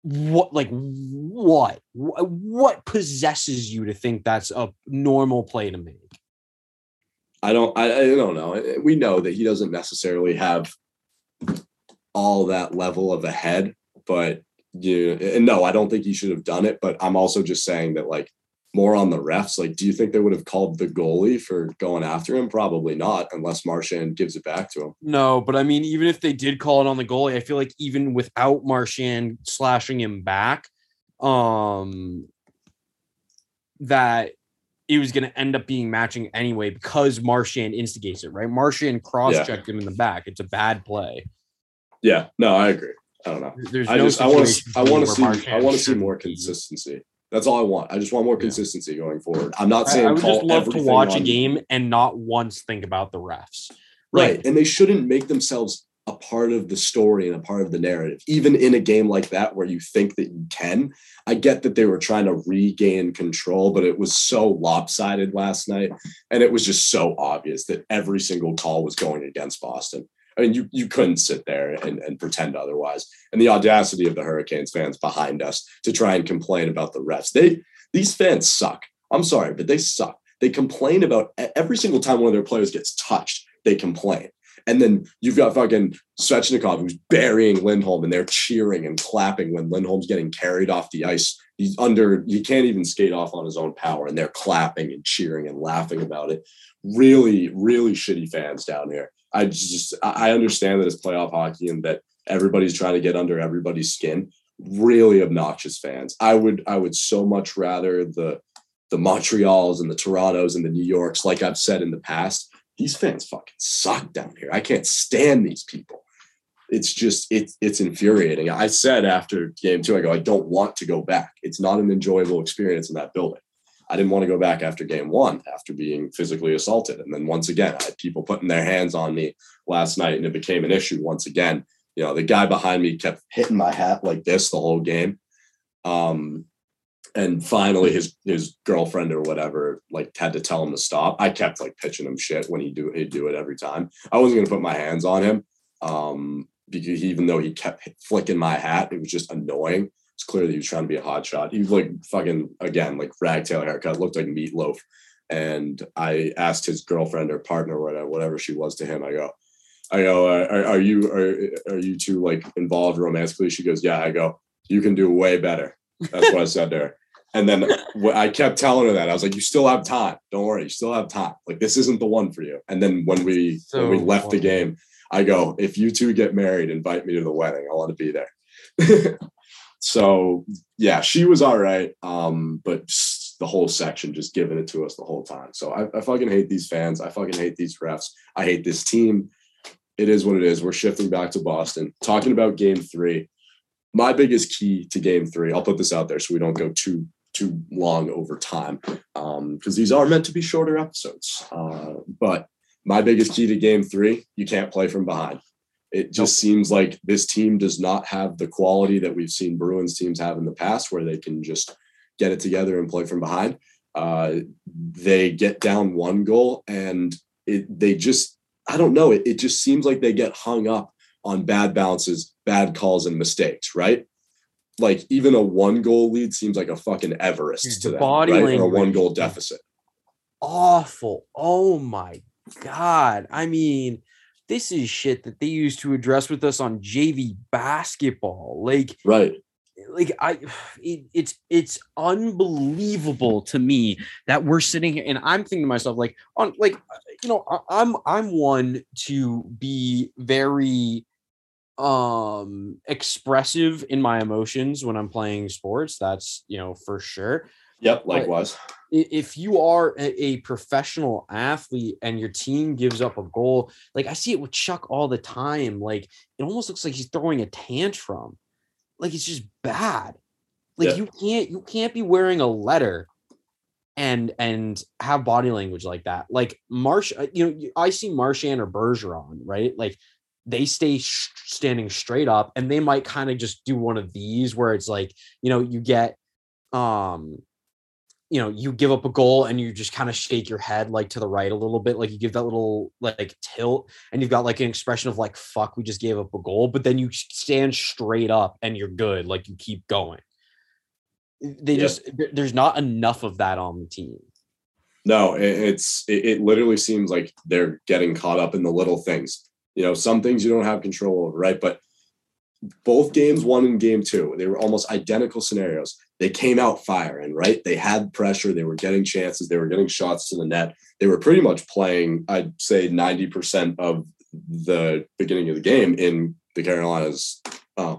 What like what? What possesses you to think that's a normal play to make? I don't I, I don't know. We know that he doesn't necessarily have all that level of a head, but you and no, I don't think he should have done it. But I'm also just saying that like more on the refs. Like, do you think they would have called the goalie for going after him? Probably not, unless Marchand gives it back to him. No, but I mean, even if they did call it on the goalie, I feel like even without Marchand slashing him back, um, that it was going to end up being matching anyway because Marchand instigates it, right? Marchand cross checked him in the back. It's a bad play. Yeah, no, I agree. I don't know. There's I no just I want to I want to see I want to see more consistency. That's all I want. I just want more consistency yeah. going forward. I'm not saying I, I would just love to watch a game and not once think about the refs. Right. Like, and they shouldn't make themselves a part of the story and a part of the narrative, even in a game like that where you think that you can. I get that they were trying to regain control, but it was so lopsided last night. And it was just so obvious that every single call was going against Boston. I mean, you you couldn't sit there and, and pretend otherwise. And the audacity of the Hurricanes fans behind us to try and complain about the refs. They these fans suck. I'm sorry, but they suck. They complain about every single time one of their players gets touched, they complain. And then you've got fucking Svechnikov who's burying Lindholm and they're cheering and clapping when Lindholm's getting carried off the ice. He's under, he can't even skate off on his own power and they're clapping and cheering and laughing about it. Really, really shitty fans down here. I just I understand that it's playoff hockey and that everybody's trying to get under everybody's skin. Really obnoxious fans. I would I would so much rather the the Montreals and the Torontos and the New Yorks, like I've said in the past, these fans fucking suck down here. I can't stand these people. It's just it's it's infuriating. I said after game two, I go, I don't want to go back. It's not an enjoyable experience in that building. I didn't want to go back after game one after being physically assaulted. And then once again, I had people putting their hands on me last night and it became an issue once again. You know, the guy behind me kept hitting my hat like this the whole game. Um, and finally his his girlfriend or whatever like had to tell him to stop. I kept like pitching him shit when he do he'd do it every time. I wasn't gonna put my hands on him. Um, because even though he kept flicking my hat, it was just annoying. It's clear that he was trying to be a hot shot. He was like fucking again, like ragtail haircut, looked like meatloaf. And I asked his girlfriend or partner, whatever, whatever she was to him. I go, I go, are, are, you are, are you two like involved romantically? She goes, yeah. I go, you can do way better. That's what I said to her. And then I kept telling her that I was like, "You still have time. Don't worry. You still have time. Like this isn't the one for you." And then when we so when we left funny. the game, I go, "If you two get married, invite me to the wedding. I want to be there." So yeah, she was all right. Um, but the whole section just giving it to us the whole time. So I, I fucking hate these fans. I fucking hate these refs. I hate this team. It is what it is. We're shifting back to Boston. Talking about game three. My biggest key to game three, I'll put this out there so we don't go too too long over time because um, these are meant to be shorter episodes. Uh, but my biggest key to game three, you can't play from behind. It just seems like this team does not have the quality that we've seen Bruins teams have in the past, where they can just get it together and play from behind. Uh, they get down one goal and it, they just, I don't know, it, it just seems like they get hung up on bad bounces, bad calls, and mistakes, right? Like even a one goal lead seems like a fucking Everest to them, body right? Or a one goal deficit. Awful. Oh my God. I mean, this is shit that they used to address with us on JV basketball. Like, right. Like I, it, it's it's unbelievable to me that we're sitting here and I'm thinking to myself like on like you know I, I'm I'm one to be very um expressive in my emotions when I'm playing sports. That's you know for sure. Yep, likewise. But if you are a, professional athlete and your team gives up a goal, like I see it with Chuck all the time, like it almost looks like he's throwing a tantrum. Like it's just bad. Like yeah. you can't you can't be wearing a letter and and have body language like that. Like Marsh, uh, you know, I see Marchand or Bergeron, right? Like they stay sh- standing straight up and they might kind of just do one of these where it's like, you know, you get um you know you give up a goal and you just kind of shake your head like to the right a little bit like you give that little like tilt and you've got like an expression of like fuck we just gave up a goal but then you stand straight up and you're good like you keep going. They yep. just there's not enough of that on the team. No it's it, it literally seems like they're getting caught up in the little things. You know some things you don't have control over right? But both games one and game two they were almost identical scenarios they came out firing, right? They had pressure, they were getting chances, they were getting shots to the net. They were pretty much playing, I'd say 90% of the beginning of the game in the Carolinas, uh,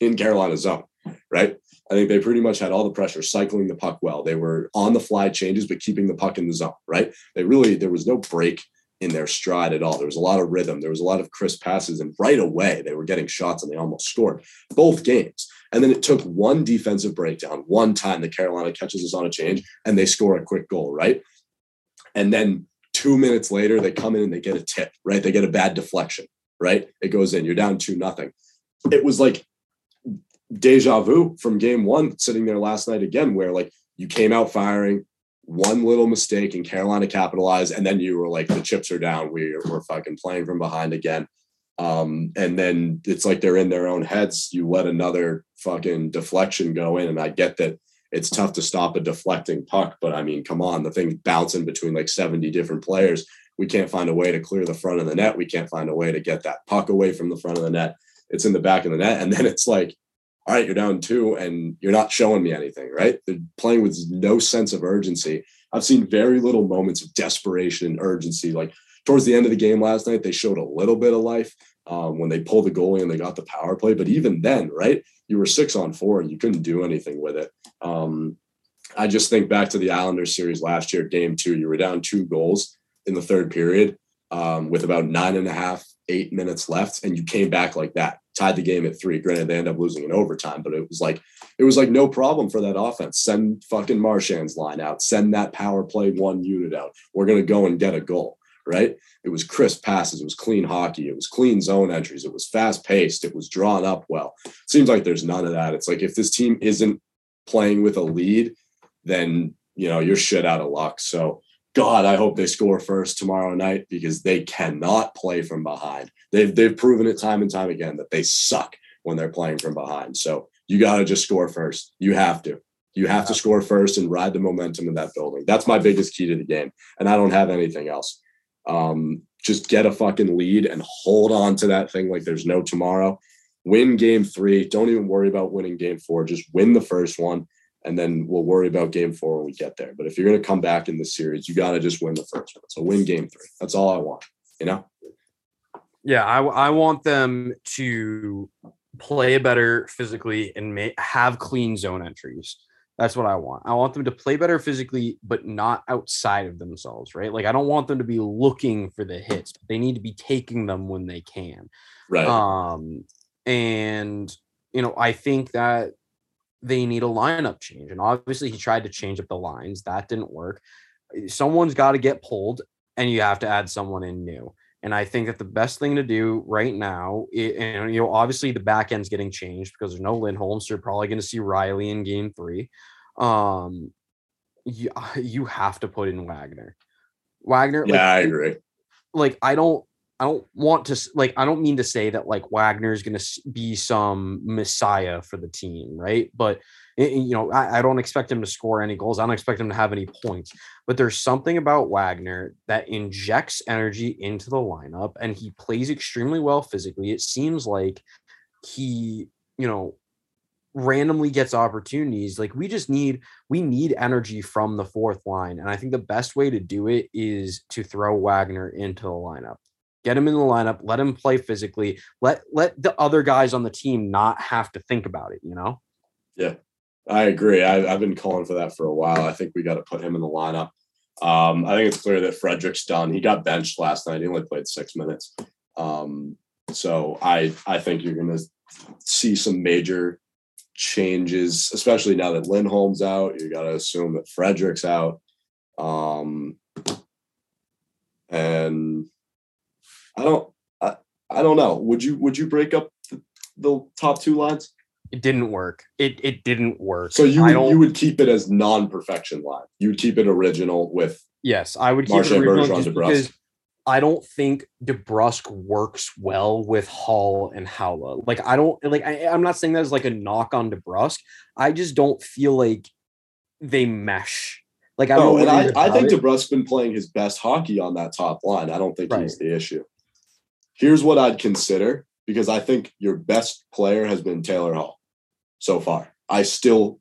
in Carolina zone, right? I think they pretty much had all the pressure, cycling the puck well. They were on the fly changes, but keeping the puck in the zone, right? They really, there was no break in their stride at all. There was a lot of rhythm. There was a lot of crisp passes. And right away, they were getting shots and they almost scored both games. And then it took one defensive breakdown, one time the Carolina catches us on a change and they score a quick goal, right? And then two minutes later, they come in and they get a tip, right? They get a bad deflection, right? It goes in. You're down two nothing. It was like deja vu from game one, sitting there last night again, where like you came out firing, one little mistake and Carolina capitalized, and then you were like, the chips are down. We, we're fucking playing from behind again. Um, and then it's like they're in their own heads. You let another fucking deflection go in, and I get that it's tough to stop a deflecting puck, but I mean, come on, the thing's bouncing between like 70 different players. We can't find a way to clear the front of the net. We can't find a way to get that puck away from the front of the net. It's in the back of the net. And then it's like, all right, you're down two and you're not showing me anything, right? They're playing with no sense of urgency. I've seen very little moments of desperation and urgency. Like towards the end of the game last night, they showed a little bit of life um, when they pulled the goalie and they got the power play. But even then, right, you were six on four and you couldn't do anything with it. Um, I just think back to the Islanders series last year, game two, you were down two goals in the third period um, with about nine and a half, eight minutes left, and you came back like that tied the game at three. Granted, they end up losing in overtime, but it was like it was like no problem for that offense. Send fucking Marchand's line out. Send that power play one unit out. We're gonna go and get a goal. Right? It was crisp passes. It was clean hockey. It was clean zone entries. It was fast paced. It was drawn up well. Seems like there's none of that. It's like if this team isn't playing with a lead, then you know you're shit out of luck. So God, I hope they score first tomorrow night because they cannot play from behind. They've they've proven it time and time again that they suck when they're playing from behind. So you got to just score first. You have to. You have to score first and ride the momentum in that building. That's my biggest key to the game, and I don't have anything else. Um, just get a fucking lead and hold on to that thing like there's no tomorrow. Win game three. Don't even worry about winning game four. Just win the first one and then we'll worry about game four when we get there. But if you're going to come back in the series, you got to just win the first one. So win game three. That's all I want, you know? Yeah, I, I want them to play better physically and may, have clean zone entries. That's what I want. I want them to play better physically, but not outside of themselves, right? Like I don't want them to be looking for the hits. They need to be taking them when they can. Right. Um, and you know, I think that they need a lineup change. And obviously, he tried to change up the lines. That didn't work. Someone's got to get pulled, and you have to add someone in new. And I think that the best thing to do right now, and you know, obviously the back end's getting changed because there's no Lindholm, so you're probably going to see Reilly in Game Three. Um, you, you have to put in Wagner. Wagner. Yeah, like, I agree. Like I don't I don't want to like I don't mean to say that like Wagner is going to be some messiah for the team, right? But eh, eh, you know, I, I, don't expect him to score any goals. I don't expect him to have any points. But there's something about Wagner that injects energy into the lineup, and he plays extremely well physically. It seems like he, you know, randomly gets opportunities. Like we just need we need energy from the fourth line, and I think the best way to do it is to throw Wagner into the lineup get him in the lineup, let him play physically, let let the other guys on the team not have to think about it, you know? Yeah, I agree. I, have been calling for that for a while. I think we got to put him in the lineup. Um, I think it's clear that Frederic's done. He got benched last night. He only played six minutes. Um, so I I think you're going to see some major changes, especially now that Lindholm's out. You got to assume that Frederic's out. Um, and I don't. I, I don't know. Would you Would you break up the, the top two lines? It didn't work. It it didn't work. So you would, you would keep it as non perfection line. You would keep it original with. Yes, I would keep it original because I don't think DeBrusk works well with Hall and Haula. Like I don't like. I, I'm not saying that as like a knock on DeBrusk. I just don't feel like they mesh. Like I don't. no, and I, I think DeBrusk's been playing his best hockey on that top line. I don't think right. he's the issue. Here's what I'd consider because I think your best player has been Taylor Hall so far. I still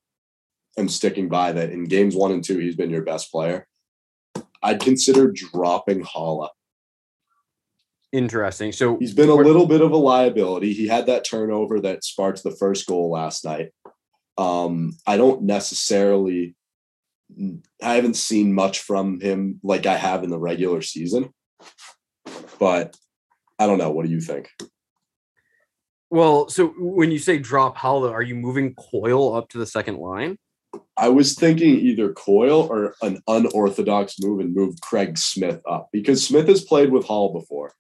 am sticking by that in games one and two, he's been your best player. I'd consider dropping Haula. Interesting. So he's been a little bit of a liability. He had that turnover that sparked the first goal last night. Um, I don't necessarily, I haven't seen much from him like I have in the regular season, but I don't know. What do you think? Well, so when you say drop Haula, are you moving Coyle up to the second line? I was thinking either Coyle or an unorthodox move and move Craig Smith up because Smith has played with Hall before.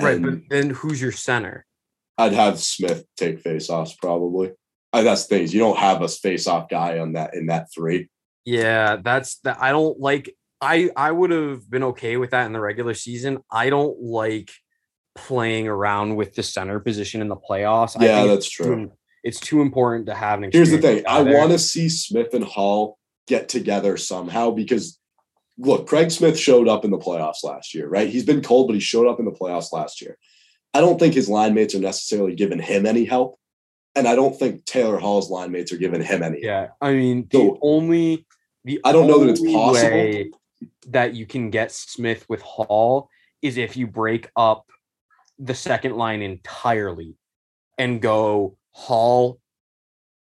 Right, but then who's your center? I'd have Smith take faceoffs probably. Uh, that's things you don't have a face-off guy on that in that three. Yeah, that's that. I don't like. I I would have been okay with that in the regular season. I don't like playing around with the center position in the playoffs. I Yeah, that's it's too- true. It's too important to have an. Here's the thing. I want to see Smith and Hall get together somehow because look, Craig Smith showed up in the playoffs last year, right? He's been cold, but he showed up in the playoffs last year. I don't think his line mates are necessarily giving him any help. And I don't think Taylor Hall's line mates are giving him any. help. Yeah, I mean the So- only the I don't know that it's possible. that you can get Smith with Hall is if you break up the second line entirely and go Hall,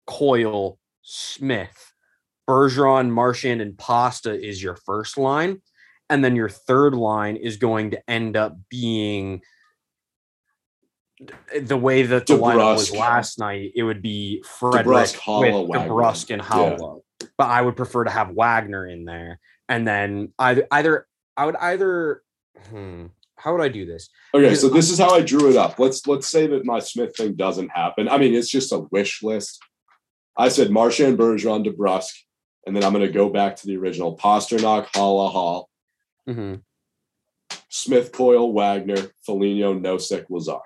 Coyle, Smith, Bergeron, Marchand, and Pasta is your first line, and then your third line is going to end up being the way that the lineup was last night. It would be Frederic with Wagner. DeBrusk and Haula. But I would prefer to have Wagner in there, and then either either I would either. Hmm, how would I do this? Okay, so this is how I drew it up. Let's let's say that my Smith thing doesn't happen. I mean, it's just a wish list. I said Marchand, Bergeron, DeBrusk, and then I'm going to go back to the original: Pastrnak, Haula, Hall, Mhm. Smith, Coyle, Wagner, Foligno, Nosek, Lazar.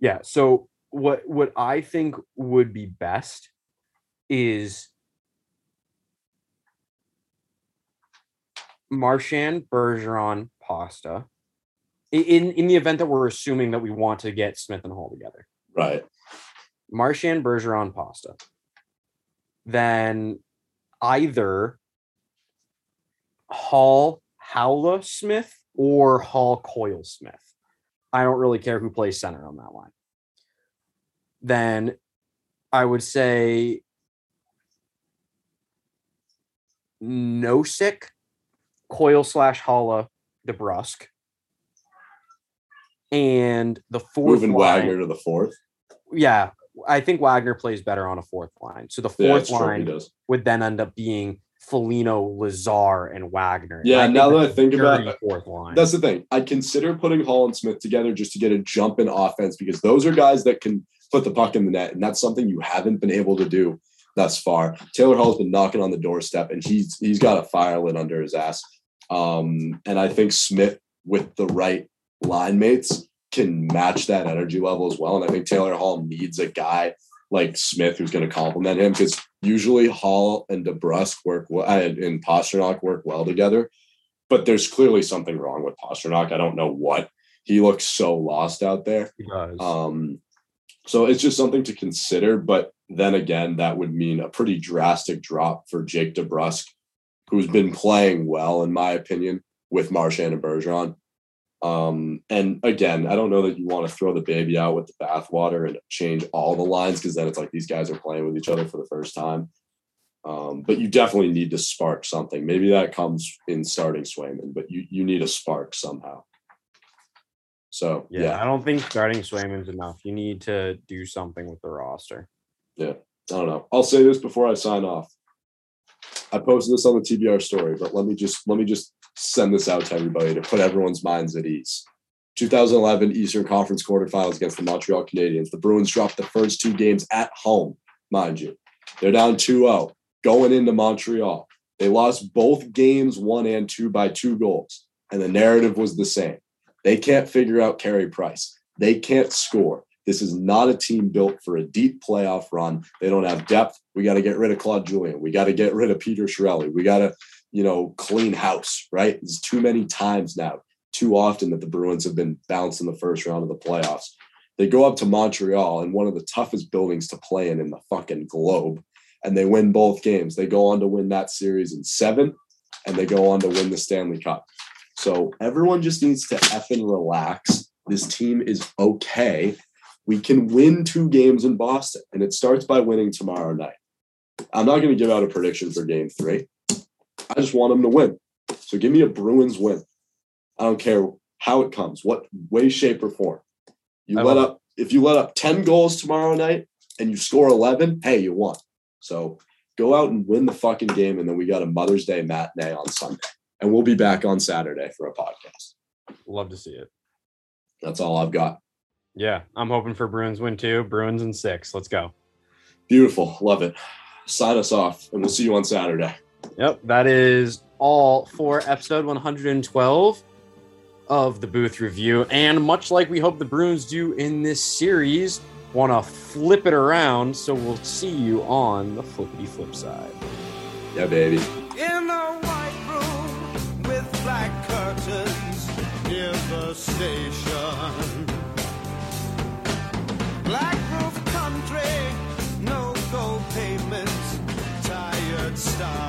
Yeah. So what what I think would be best is Marchand, Bergeron, Pasta. In in the event that we're assuming that we want to get Smith and Hall together. Right. Marchand, Bergeron, Pasta. Then either Hall, Haula Smith or Hall Coyle Smith. I don't really care who plays center on that line. Then I would say Nosek, Coyle slash Haula, DeBrusk. And the fourth Moving line, Wagner to the fourth. yeah, I think Wagner plays better on a fourth line. So the fourth true. He line does. would then end up being Foligno, Lazar, and Wagner. Yeah, think now that I think about it, fourth line. That's the thing. I consider putting Hall and Smith together just to get a jump in offense because those are guys that can put the puck in the net, and that's something you haven't been able to do thus far. Taylor Hall's been knocking on the doorstep, and he's he's got a fire lit under his ass. Um, and I think Smith with the right line mates can match that energy level as well. And I think Taylor Hall needs a guy like Smith who's going to complement him because usually Hall and DeBrusk work well, uh, and Pastrnak work well together. But there's clearly something wrong with Pastrnak. I don't know what. He looks so lost out there. He does. Um, so it's just something to consider. But then again, that would mean a pretty drastic drop for Jake DeBrusk, who's been playing well, in my opinion, with Marchand and Bergeron. Um, and again, I don't know that you want to throw the baby out with the bathwater and change all the lines because then it's like these guys are playing with each other for the first time. Um, but you definitely need to spark something. Maybe that comes in starting Swayman, but you you need a spark somehow. So yeah, yeah, I don't think starting Swayman's enough. You need to do something with the roster. Yeah, I don't know. I'll say this before I sign off. I posted this on the TBR story, but let me just let me just send this out to everybody to put everyone's minds at ease. 2011 Eastern Conference quarterfinals against the Montreal Canadiens. The Bruins dropped the first two games at home, mind you. They're down 2-0 going into Montreal. They lost both games, one and two, by two goals. And the narrative was the same. They can't figure out Carey Price. They can't score. This is not a team built for a deep playoff run. They don't have depth. We got to get rid of Claude Julien. We got to get rid of Peter Chiarelli. We got to, you know, clean house, right? It's too many times now, too often that the Bruins have been bounced in the first round of the playoffs. They go up to Montreal in one of the toughest buildings to play in in the fucking globe, and they win both games. They go on to win that series in seven, and they go on to win the Stanley Cup. So everyone just needs to effing relax. This team is okay. We can win two games in Boston, and it starts by winning tomorrow night. I'm not going to give out a prediction for game three. I just want them to win. So give me a Bruins win. I don't care how it comes, what way, shape, or form. You I let up, if you let up 10 goals tomorrow night and you score 11, hey, you won. So go out and win the fucking game. And then we got a Mother's Day matinee on Sunday. And we'll be back on Saturday for a podcast. Love to see it. That's all I've got. Yeah, I'm hoping for Bruins win too. Bruins in six. Let's go. Beautiful. Love it. Sign us off, and we'll see you on Saturday. Yep, that is all for episode 112 of the Booth Review. And much like we hope the Bruins do in this series, want to flip it around. So we'll see you on the flippity flip side. Yeah, baby. in a white room with black curtains near the station. Black roof country, no gold payments, tired star.